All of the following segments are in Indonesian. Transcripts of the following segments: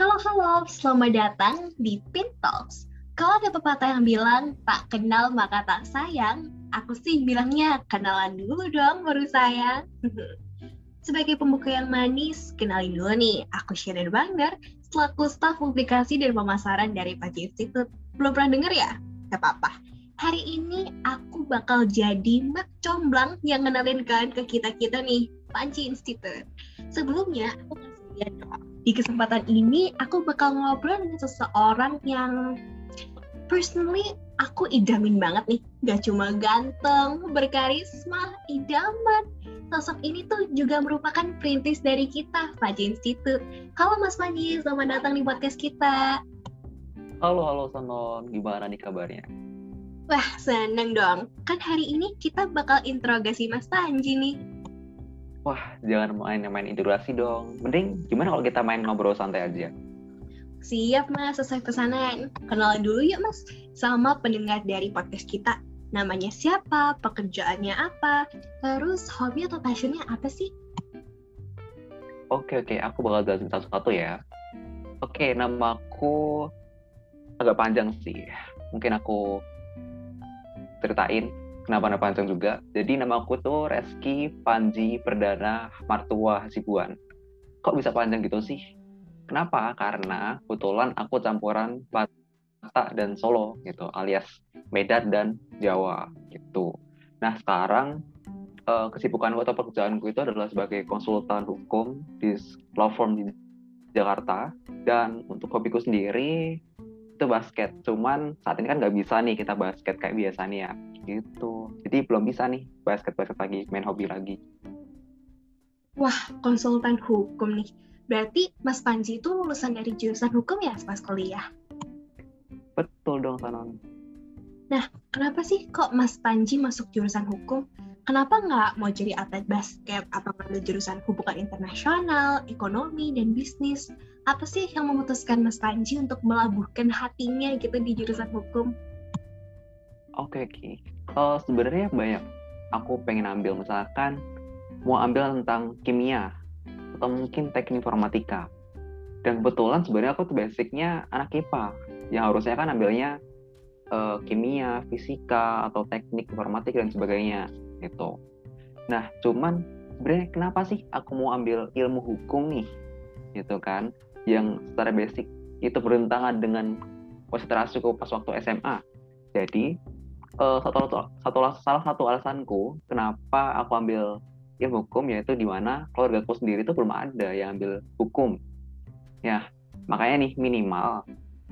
Halo-halo, selamat datang di Pin Talks. Kalau ada pepatah yang bilang, tak kenal maka tak sayang, aku sih bilangnya kenalan dulu dong baru sayang. Sebagai pembuka yang manis, kenalin dulu nih, aku Sharon Bangder, selaku staf publikasi dan pemasaran dari Paji Institute. Belum pernah denger ya? Gak apa-apa. Hari ini aku bakal jadi mak comblang yang kenalin kalian ke kita-kita nih, Panci Institute. Sebelumnya, aku lihat dong. Di kesempatan ini, aku bakal ngobrol dengan seseorang yang personally aku idamin banget nih. Gak cuma ganteng, berkarisma, idaman. Sosok ini tuh juga merupakan perintis dari kita, Faji Institute. Halo Mas Faji, selamat datang di podcast kita. Halo, halo Sanon. Gimana nih kabarnya? Wah, seneng dong. Kan hari ini kita bakal interogasi Mas Panji nih. Wah, jangan main-main interogasi dong. Mending gimana kalau kita main ngobrol santai aja? Siap mas, sesuai pesanan. Kenalan dulu yuk mas, sama pendengar dari podcast kita. Namanya siapa, pekerjaannya apa, terus hobi atau passionnya apa sih? Oke, oke. Aku bakal jelasin satu-satu ya. Oke, namaku agak panjang sih. Mungkin aku ceritain kenapa nama panjang juga. Jadi nama aku tuh Reski Panji Perdana Martua Hasibuan. Kok bisa panjang gitu sih? Kenapa? Karena kebetulan aku campuran Batak dan Solo gitu, alias Medan dan Jawa gitu. Nah sekarang uh, kesibukanku atau pekerjaanku itu adalah sebagai konsultan hukum di law firm di Jakarta dan untuk hobiku sendiri itu basket. Cuman saat ini kan nggak bisa nih kita basket kayak biasanya ya gitu. Jadi belum bisa nih basket basket lagi main hobi lagi. Wah konsultan hukum nih Berarti Mas Panji itu lulusan dari jurusan hukum ya pas kuliah? Betul dong, Sanon. Nah, kenapa sih kok Mas Panji masuk jurusan hukum? Kenapa nggak mau jadi atlet basket atau ngambil jurusan hubungan internasional, ekonomi, dan bisnis? Apa sih yang memutuskan Mas Panji untuk melabuhkan hatinya gitu di jurusan hukum? Oke, okay, oke. Uh, sebenarnya banyak. Aku pengen ambil misalkan mau ambil tentang kimia atau mungkin teknik informatika. Dan kebetulan sebenarnya aku tuh basicnya anak IPA, yang harusnya kan ambilnya uh, kimia, fisika, atau teknik informatik dan sebagainya gitu. Nah, cuman sebenarnya kenapa sih aku mau ambil ilmu hukum nih, gitu kan? Yang secara basic itu bertentangan dengan konsentrasiku pas waktu SMA. Jadi uh, satu, satu, salah satu alasanku kenapa aku ambil ilmu hukum yaitu di mana keluarga aku sendiri itu belum ada yang ambil hukum. Ya, makanya nih minimal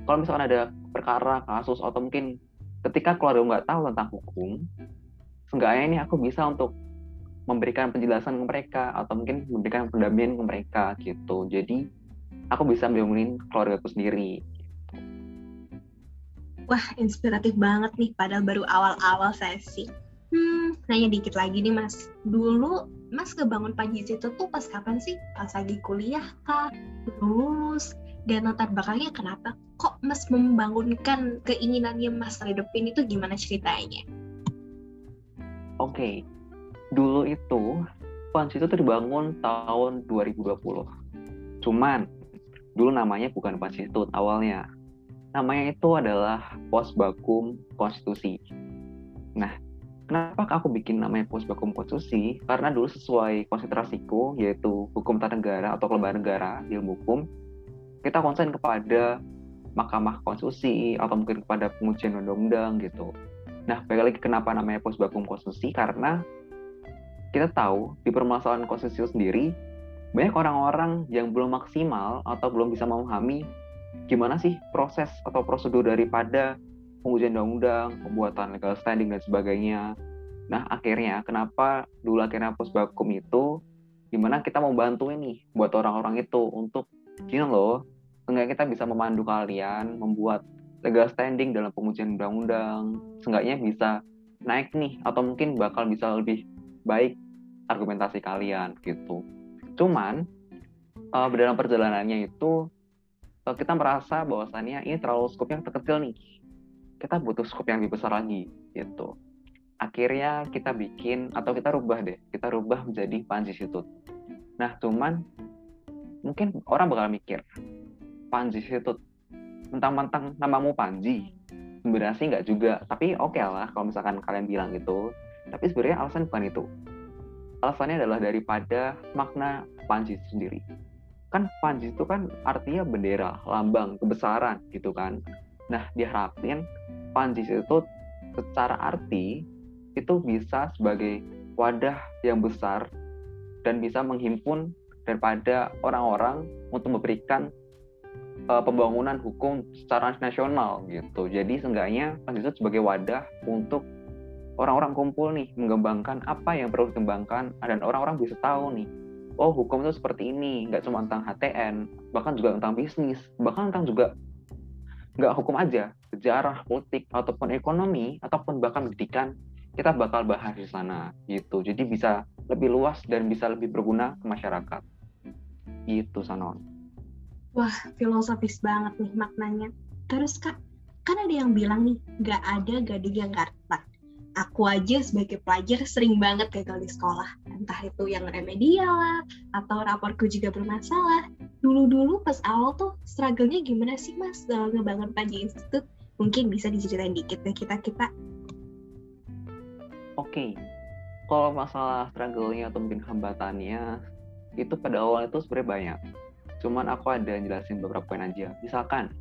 kalau misalkan ada perkara, kasus atau mungkin ketika keluarga nggak tahu tentang hukum, seenggaknya ini aku bisa untuk memberikan penjelasan ke mereka atau mungkin memberikan pendampingan ke mereka gitu. Jadi aku bisa keluarga keluargaku sendiri. Wah, inspiratif banget nih padahal baru awal-awal sesi. Hmm, nanya dikit lagi nih Mas. Dulu Mas kebangun pagi itu tuh pas kapan sih? Pas lagi kuliah kah? Lulus? Dan latar belakangnya kenapa? Kok Mas membangunkan keinginannya Mas hidupin itu gimana ceritanya? Oke, okay. dulu itu Pans itu terbangun tahun 2020. Cuman dulu namanya bukan Pans Institute awalnya. Namanya itu adalah Pos Bakum Konstitusi. Nah, Kenapa aku bikin namanya Pusbakum Konstitusi? Karena dulu sesuai konsentrasiku, yaitu hukum tata negara atau kelembagaan negara ilmu hukum, kita konsen kepada Mahkamah Konstitusi atau mungkin kepada pengujian undang-undang gitu. Nah, balik lagi kenapa namanya Pusbakum Konstitusi? Karena kita tahu di permasalahan konstitusi sendiri banyak orang-orang yang belum maksimal atau belum bisa memahami gimana sih proses atau prosedur daripada pengujian undang-undang, pembuatan legal standing dan sebagainya. Nah, akhirnya kenapa dulu akhirnya posbakum itu gimana kita mau bantu ini buat orang-orang itu untuk gini loh, seenggaknya kita bisa memandu kalian membuat legal standing dalam pengujian undang-undang, seenggaknya bisa naik nih atau mungkin bakal bisa lebih baik argumentasi kalian gitu. Cuman uh, dalam perjalanannya itu kita merasa bahwasannya ini terlalu skopnya terkecil nih. Kita butuh scope yang lebih besar lagi gitu. Akhirnya kita bikin atau kita rubah deh kita rubah menjadi Panji Institute nah cuman mungkin orang bakal mikir Panji itu mentang-mentang namamu Panji sebenarnya sih nggak juga? Tapi oke okay lah kalau misalkan kalian bilang gitu. Tapi sebenarnya alasan bukan itu. Alasannya adalah daripada makna Panji sendiri kan Panji itu kan artinya bendera lambang kebesaran gitu kan nah diharapin Panji itu secara arti itu bisa sebagai wadah yang besar dan bisa menghimpun daripada orang-orang untuk memberikan uh, pembangunan hukum secara nasional gitu. Jadi seenggaknya itu sebagai wadah untuk orang-orang kumpul nih mengembangkan apa yang perlu dikembangkan dan orang-orang bisa tahu nih oh hukum itu seperti ini. Nggak cuma tentang HTN bahkan juga tentang bisnis. Bahkan tentang juga nggak hukum aja. Sejarah politik ataupun ekonomi ataupun bahkan pendidikan kita bakal bahas di sana gitu. Jadi bisa lebih luas dan bisa lebih berguna ke masyarakat. Gitu Sanon. Wah filosofis banget nih maknanya. Terus kak kan ada yang bilang nih nggak ada gading yang kartak aku aja sebagai pelajar sering banget gagal di sekolah. Entah itu yang remedial lah atau raporku juga bermasalah. Dulu-dulu pas awal tuh struggle-nya gimana sih mas? Dalam ngebangun Panji Institute mungkin bisa diceritain dikit ke kita kita oke. Okay. kalau masalah struggle-nya atau mungkin hambatannya itu pada awal itu sebenarnya banyak. Cuman aku ada jelasin beberapa poin aja. Misalkan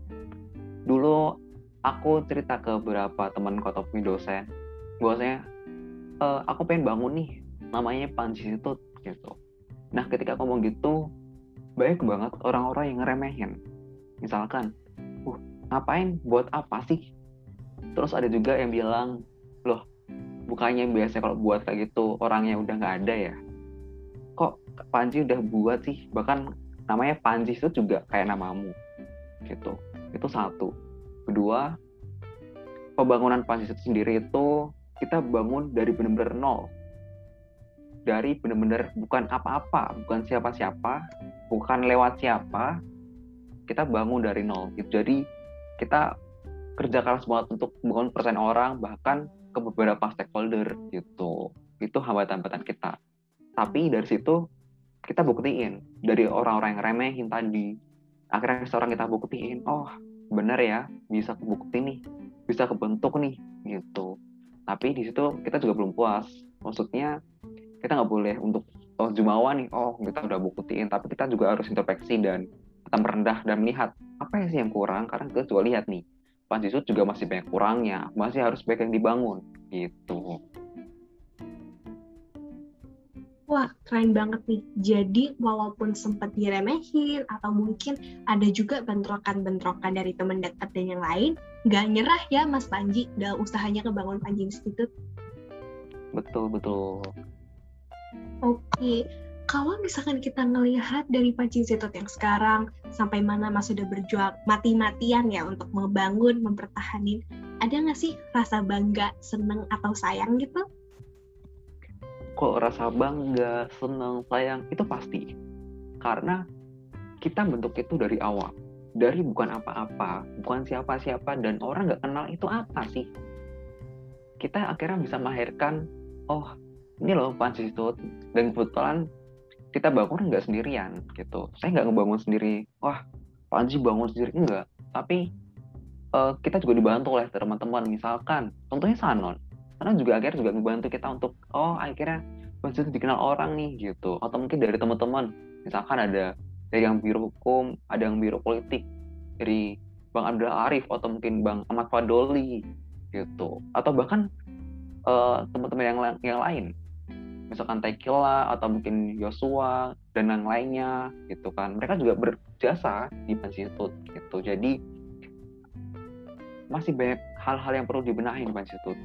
dulu aku cerita ke beberapa teman ataupun dosen bahwasanya e, aku pengen bangun nih namanya Panji Institute gitu. Nah ketika aku ngomong gitu banyak banget orang-orang yang ngeremehin. Misalkan uh ngapain? Buat apa sih? Terus ada juga yang bilang loh bukannya biasa kalau buat kayak gitu orangnya udah nggak ada ya? Kok Panji udah buat sih? Bahkan namanya Panji itu juga kayak namamu gitu. Itu satu. Kedua pembangunan Panji itu sendiri itu kita bangun dari benar-benar nol. Dari benar-benar bukan apa-apa bukan siapa-siapa bukan lewat siapa kita bangun dari nol. Gitu jadi kita kerja keras banget untuk membangun persen orang bahkan ke beberapa stakeholder gitu. Itu hambatan-hambatan kita. Tapi dari situ kita buktiin. Dari orang-orang yang remehin tadi akhirnya seorang kita buktiin oh bener ya bisa kebukti nih bisa kebentuk nih gitu tapi di situ kita juga belum puas maksudnya kita nggak boleh untuk oh jumawa nih oh kita udah buktiin tapi kita juga harus introspeksi dan kita merendah dan melihat apa ya sih yang kurang karena kita juga lihat nih Panjisut juga masih banyak kurangnya, masih harus banyak yang dibangun gitu. Wah, keren banget nih. Jadi, walaupun sempat diremehin atau mungkin ada juga bentrokan-bentrokan dari teman dekat dan yang lain, nggak nyerah ya Mas Panji dalam usahanya kebangun Panji Institute. Betul, betul. Oke, kalau misalkan kita ngelihat dari Panji Zetot yang sekarang sampai mana Mas sudah berjuang mati-matian ya untuk membangun, mempertahankan, ada nggak sih rasa bangga, seneng atau sayang gitu? Kok rasa bangga, seneng, sayang itu pasti. Karena kita bentuk itu dari awal. Dari bukan apa-apa, bukan siapa-siapa, dan orang nggak kenal itu apa sih. Kita akhirnya bisa melahirkan, oh ini loh Panji Zetot, dan kebetulan kita bangun nggak sendirian gitu. Saya nggak ngebangun sendiri. Wah Panji bangun sendiri? Enggak tapi uh, kita juga dibantu oleh teman-teman. Misalkan contohnya Sanon. Sanon juga akhirnya juga membantu kita untuk oh akhirnya Panji itu dikenal orang nih gitu. Atau mungkin dari teman-teman. Misalkan ada dari yang biro hukum ada yang biro politik. Dari Bang Abdul Arif atau mungkin Bang Ahmad Fadoli gitu. Atau bahkan uh, teman-teman yang yang lain. Misalkan Tekila atau mungkin Yosua dan yang lainnya gitu kan. Mereka juga berjasa di Institute gitu. Jadi masih banyak hal-hal yang perlu dibenahi di Institute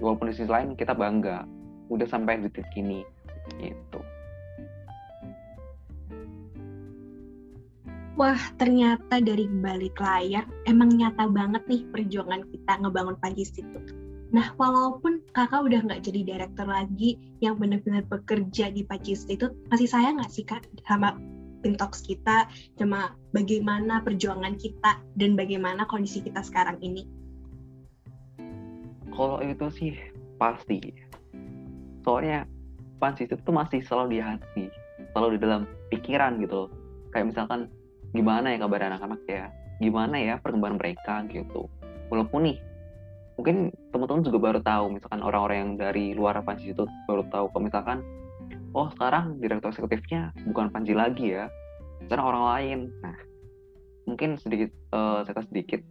walaupun di sisi lain kita bangga udah sampai di titik ini gitu Wah, ternyata dari balik layar emang nyata banget nih perjuangan kita ngebangun Panji Institute Nah, walaupun kakak udah nggak jadi direktur lagi yang benar-benar bekerja di Paci Institute, masih sayang nggak sih kak sama Pintox kita, sama bagaimana perjuangan kita dan bagaimana kondisi kita sekarang ini? Kalau itu sih pasti. Soalnya Panci itu masih selalu di hati, selalu di dalam pikiran gitu loh. Kayak misalkan gimana ya kabar anak-anak ya? Gimana ya perkembangan mereka gitu? Walaupun nih mungkin teman-teman juga baru tahu misalkan orang-orang yang dari luar Panji itu baru tahu kalau misalkan oh sekarang direktur eksekutifnya bukan Panji lagi ya sekarang orang lain. Nah mungkin sedikit uh, cerita sedikit.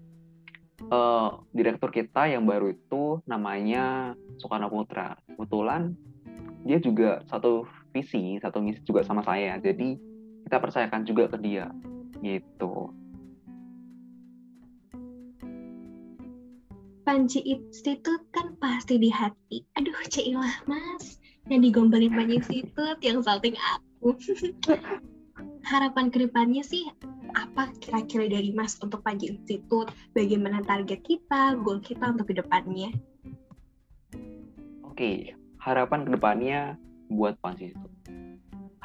Uh, direktur kita yang baru itu namanya Soekarno Putra. Kebetulan dia juga satu visi satu misi juga sama saya. Jadi kita percayakan juga ke dia gitu Panji Institut kan pasti di hati. Aduh, Cailah, Mas. Yang digombalin Panji Institut, yang salting aku. Harapan ke depannya sih apa kira-kira dari Mas untuk Panji Institut? Bagaimana target kita, goal kita untuk ke depannya? Oke, harapan ke depannya buat Panji Institut.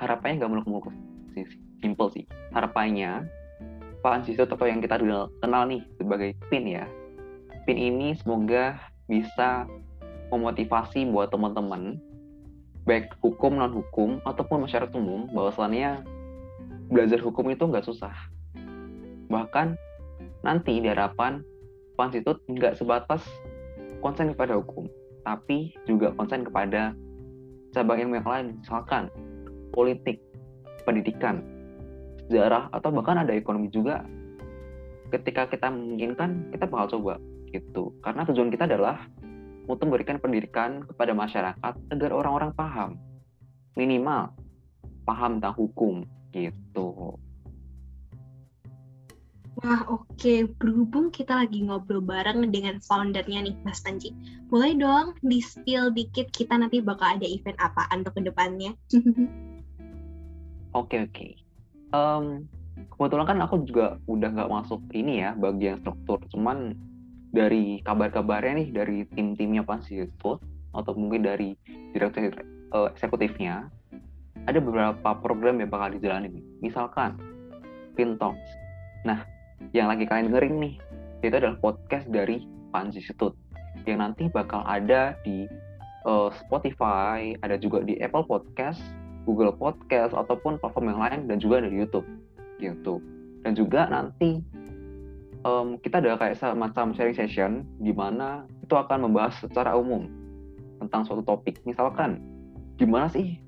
Harapannya nggak muluk-muluk simple sih. Harapannya Panji Institut atau yang kita kenal nih sebagai PIN ya, pin ini semoga bisa memotivasi buat teman-teman baik hukum non hukum ataupun masyarakat umum bahwasannya belajar hukum itu nggak susah. Bahkan nanti di harapan konstitut nggak sebatas konsen kepada hukum tapi juga konsen kepada cabang ilmu yang lain. Misalkan politik pendidikan sejarah atau bahkan ada ekonomi juga ketika kita menginginkan kita bakal coba gitu. Karena tujuan kita adalah untuk memberikan pendidikan kepada masyarakat agar orang-orang paham. Minimal paham tentang hukum gitu. Wah oke, okay. berhubung kita lagi ngobrol bareng dengan foundernya nih Mas Panji. Boleh dong di-spill dikit kita nanti bakal ada event apa untuk ke depannya? Oke oke. Okay, okay. um, kebetulan kan aku juga udah nggak masuk ini ya bagian struktur, cuman dari kabar-kabarnya nih dari tim-timnya Pansitut atau mungkin dari direktur uh, eksekutifnya ada beberapa program yang bakal dijalani misalkan Pintox nah yang lagi kalian dengerin nih itu adalah podcast dari Panji Institute yang nanti bakal ada di uh, Spotify ada juga di Apple Podcast Google Podcast ataupun platform yang lain dan juga dari YouTube gitu dan juga nanti um, kita ada kayak semacam sharing session di mana itu akan membahas secara umum tentang suatu topik. Misalkan gimana sih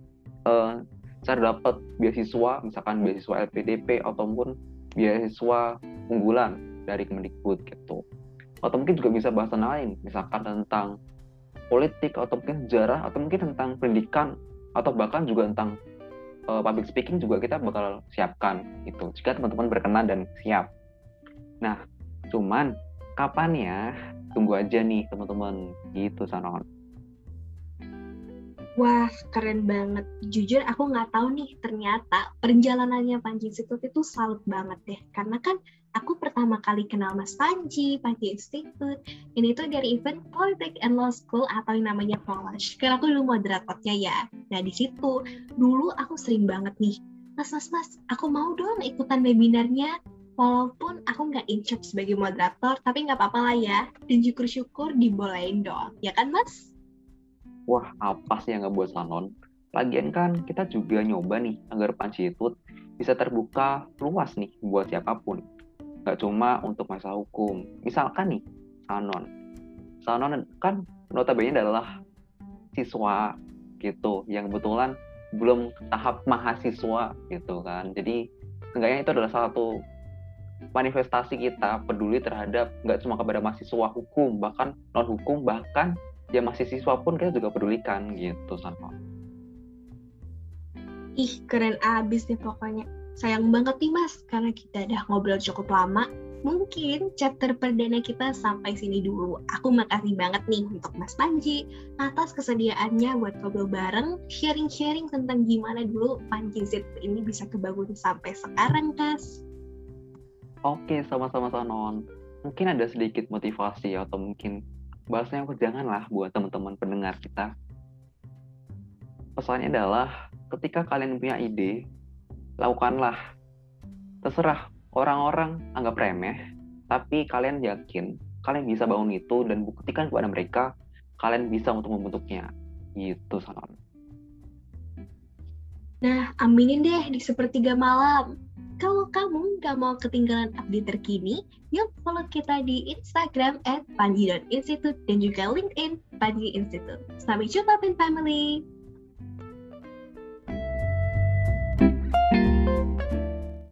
uh, cara dapat beasiswa, misalkan beasiswa LPDP ataupun beasiswa unggulan dari Kemendikbud gitu. Atau mungkin juga bisa bahasan lain, misalkan tentang politik atau mungkin sejarah atau mungkin tentang pendidikan atau bahkan juga tentang uh, public speaking juga kita bakal siapkan itu jika teman-teman berkenan dan siap Nah, cuman kapan ya? Tunggu aja nih teman-teman. Gitu Sanon. Wah, keren banget. Jujur aku nggak tahu nih, ternyata perjalanannya Panji Institute itu salut banget deh. Karena kan aku pertama kali kenal Mas Panji, Panji Institute. Ini tuh dari event Politik and Law School atau yang namanya Polish. Karena aku dulu moderatornya ya. Nah di situ, dulu aku sering banget nih, Mas, mas, mas, aku mau dong ikutan webinarnya walaupun aku nggak in sebagai moderator, tapi nggak apa-apa lah ya. Dan syukur-syukur dibolehin dong, ya kan mas? Wah, apa sih yang nggak buat salon? Lagian kan kita juga nyoba nih agar Panci itu bisa terbuka luas nih buat siapa pun. Nggak cuma untuk masalah hukum. Misalkan nih, Sanon. Sanon kan notabene adalah siswa gitu yang kebetulan belum tahap mahasiswa gitu kan. Jadi enggaknya itu adalah satu manifestasi kita peduli terhadap nggak cuma kepada mahasiswa hukum bahkan non hukum bahkan ya mahasiswa pun kita juga pedulikan gitu sama ih keren abis nih pokoknya sayang banget nih mas karena kita udah ngobrol cukup lama mungkin chapter perdana kita sampai sini dulu. Aku makasih banget nih untuk Mas Panji atas kesediaannya buat ngobrol bareng, sharing-sharing tentang gimana dulu Panji Z ini bisa kebangun sampai sekarang, Kas. Oke, sama-sama Sanon. Mungkin ada sedikit motivasi atau mungkin bahasa yang janganlah buat teman-teman pendengar kita. Pesannya adalah ketika kalian punya ide, lakukanlah. Terserah orang-orang anggap remeh, tapi kalian yakin kalian bisa bangun itu dan buktikan kepada mereka kalian bisa untuk membentuknya. Gitu, Sanon. Nah, aminin deh di sepertiga malam Kalau kamu nggak mau ketinggalan update terkini, yuk follow kita di Instagram at panji.institute dan juga LinkedIn Panji Institute. Sampai jumpa, Pin Family!